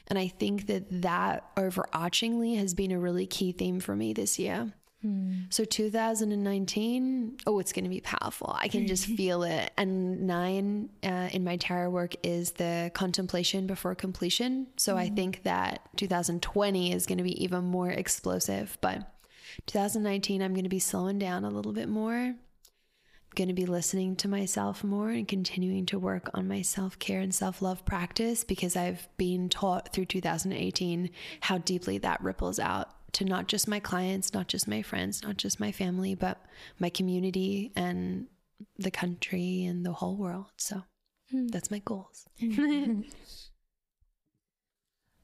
B: And I think that that overarchingly has been a really key theme for me this year. Mm. So 2019, oh, it's going to be powerful. I can just feel it. And nine uh, in my tarot work is the contemplation before completion. So mm. I think that 2020 is going to be even more explosive. But 2019, I'm going to be slowing down a little bit more. I'm going to be listening to myself more and continuing to work on my self care and self love practice because I've been taught through 2018 how deeply that ripples out to not just my clients, not just my friends, not just my family, but my community and the country and the whole world. So hmm. that's my goals.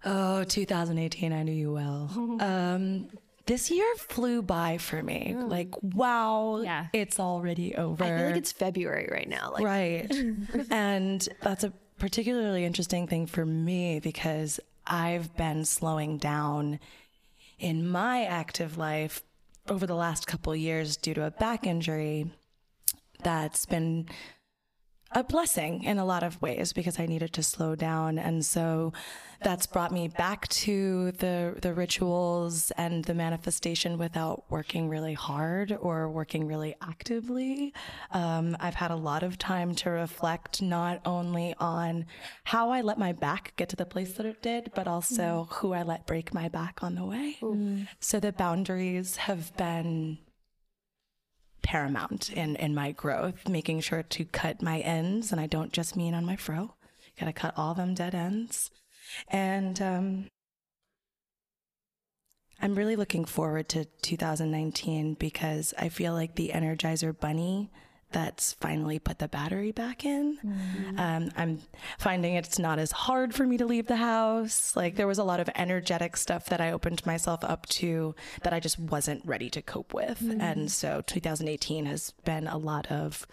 D: oh, 2018, I knew you well. Um, this year flew by for me. Mm. Like, wow, yeah. it's already over.
B: I feel like it's February right now. Like-
D: right. and that's a particularly interesting thing for me because I've been slowing down in my active life over the last couple years due to a back injury that's been a blessing in a lot of ways because I needed to slow down. And so that's brought me back to the, the rituals and the manifestation without working really hard or working really actively. Um, I've had a lot of time to reflect not only on how I let my back get to the place that it did, but also mm. who I let break my back on the way. Mm. So the boundaries have been paramount in, in my growth, making sure to cut my ends. And I don't just mean on my fro, gotta cut all them dead ends. And um, I'm really looking forward to 2019 because I feel like the Energizer Bunny that's finally put the battery back in. Mm-hmm. Um, I'm finding it's not as hard for me to leave the house. Like there was a lot of energetic stuff that I opened myself up to that I just wasn't ready to cope with. Mm-hmm. And so 2018 has been a lot of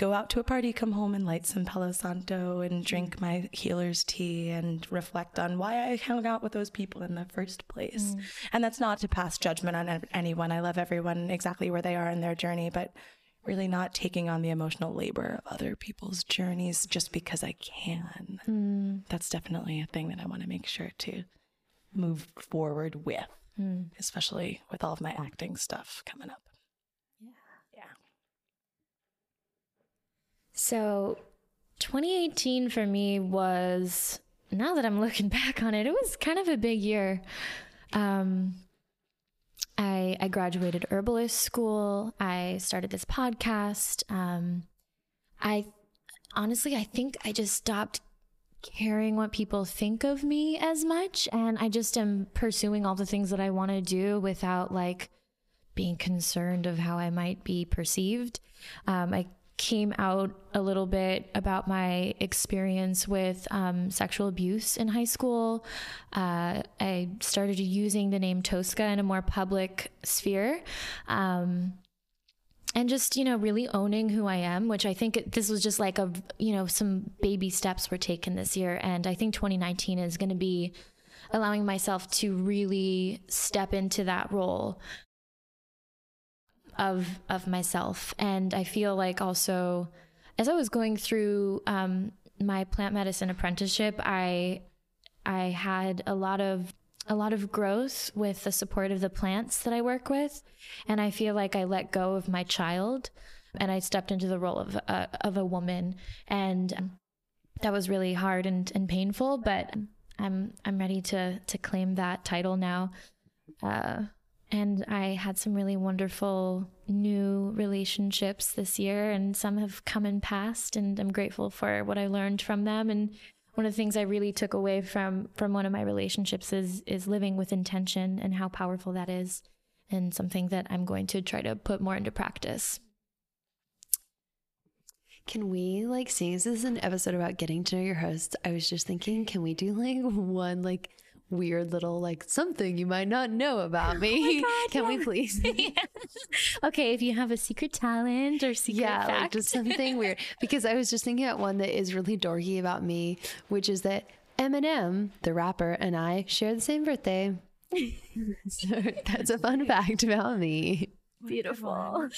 D: go out to a party, come home and light some Palo Santo and drink my healer's tea and reflect on why I hung out with those people in the first place. Mm. And that's not to pass judgment on anyone. I love everyone exactly where they are in their journey, but really not taking on the emotional labor of other people's journeys just because I can. Mm. That's definitely a thing that I want to make sure to move forward with, mm. especially with all of my acting stuff coming up.
A: Yeah. Yeah. So 2018 for me was, now that I'm looking back on it, it was kind of a big year. Um, I, I graduated herbalist school. I started this podcast. Um, I honestly, I think I just stopped caring what people think of me as much. And I just am pursuing all the things that I want to do without like being concerned of how I might be perceived. Um, I came out a little bit about my experience with um, sexual abuse in high school. Uh, I started using the name Tosca in a more public sphere. Um, and just you know really owning who i am which i think this was just like a you know some baby steps were taken this year and i think 2019 is going to be allowing myself to really step into that role of of myself and i feel like also as i was going through um, my plant medicine apprenticeship i i had a lot of a lot of growth with the support of the plants that I work with. And I feel like I let go of my child and I stepped into the role of a, of a woman. And that was really hard and, and painful, but I'm, I'm ready to, to claim that title now. Uh, and I had some really wonderful new relationships this year, and some have come and passed, and I'm grateful for what I learned from them and one of the things I really took away from from one of my relationships is is living with intention and how powerful that is, and something that I'm going to try to put more into practice.
B: Can we like seeing this is an episode about getting to know your host? I was just thinking, can we do like one like weird little like something you might not know about oh me. Oh God, Can yeah. we please?
A: okay, if you have a secret talent or secret yeah, fact. Like
B: just something weird. Because I was just thinking about one that is really dorky about me, which is that Eminem, the rapper, and I share the same birthday. so that's a fun fact about me.
A: Beautiful.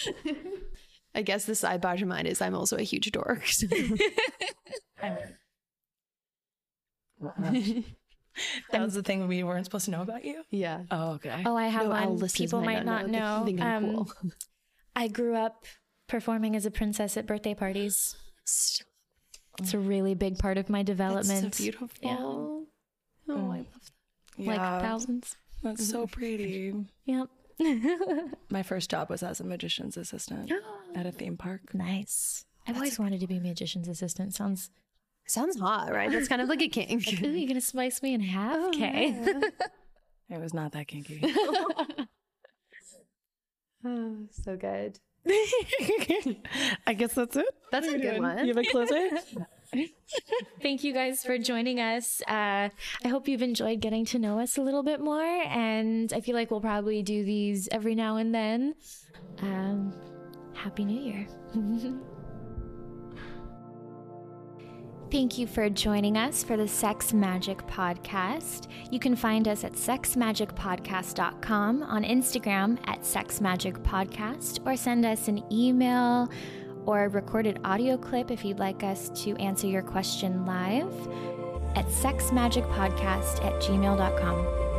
B: I guess the sidebar to mine is I'm also a huge dork. So.
D: that was the thing we weren't supposed to know about you.
B: Yeah.
D: Oh, okay.
A: Oh, I have no, one. People might not know. know. Um, cool. I grew up performing as a princess at birthday parties. It's a really big part of my development.
B: That's so beautiful. Yeah. Oh, I love that.
A: Like thousands.
D: That's so pretty.
A: yep.
D: my first job was as a magician's assistant at a theme park.
A: Nice. I've That's always wanted to be a magician's assistant. Sounds
B: Sounds hot, right? That's kind of like a kink.
A: like, Ooh, you're gonna slice me in half? Oh, okay.
D: it was not that kinky.
B: oh, so good.
D: I guess that's it.
B: That's a good one.
D: You have a closer?
A: Thank you guys for joining us. Uh, I hope you've enjoyed getting to know us a little bit more, and I feel like we'll probably do these every now and then. Um, Happy New Year. Thank you for joining us for the Sex Magic Podcast. You can find us at sexmagicpodcast.com, on Instagram at sexmagicpodcast, or send us an email or a recorded audio clip if you'd like us to answer your question live at sexmagicpodcast at gmail.com.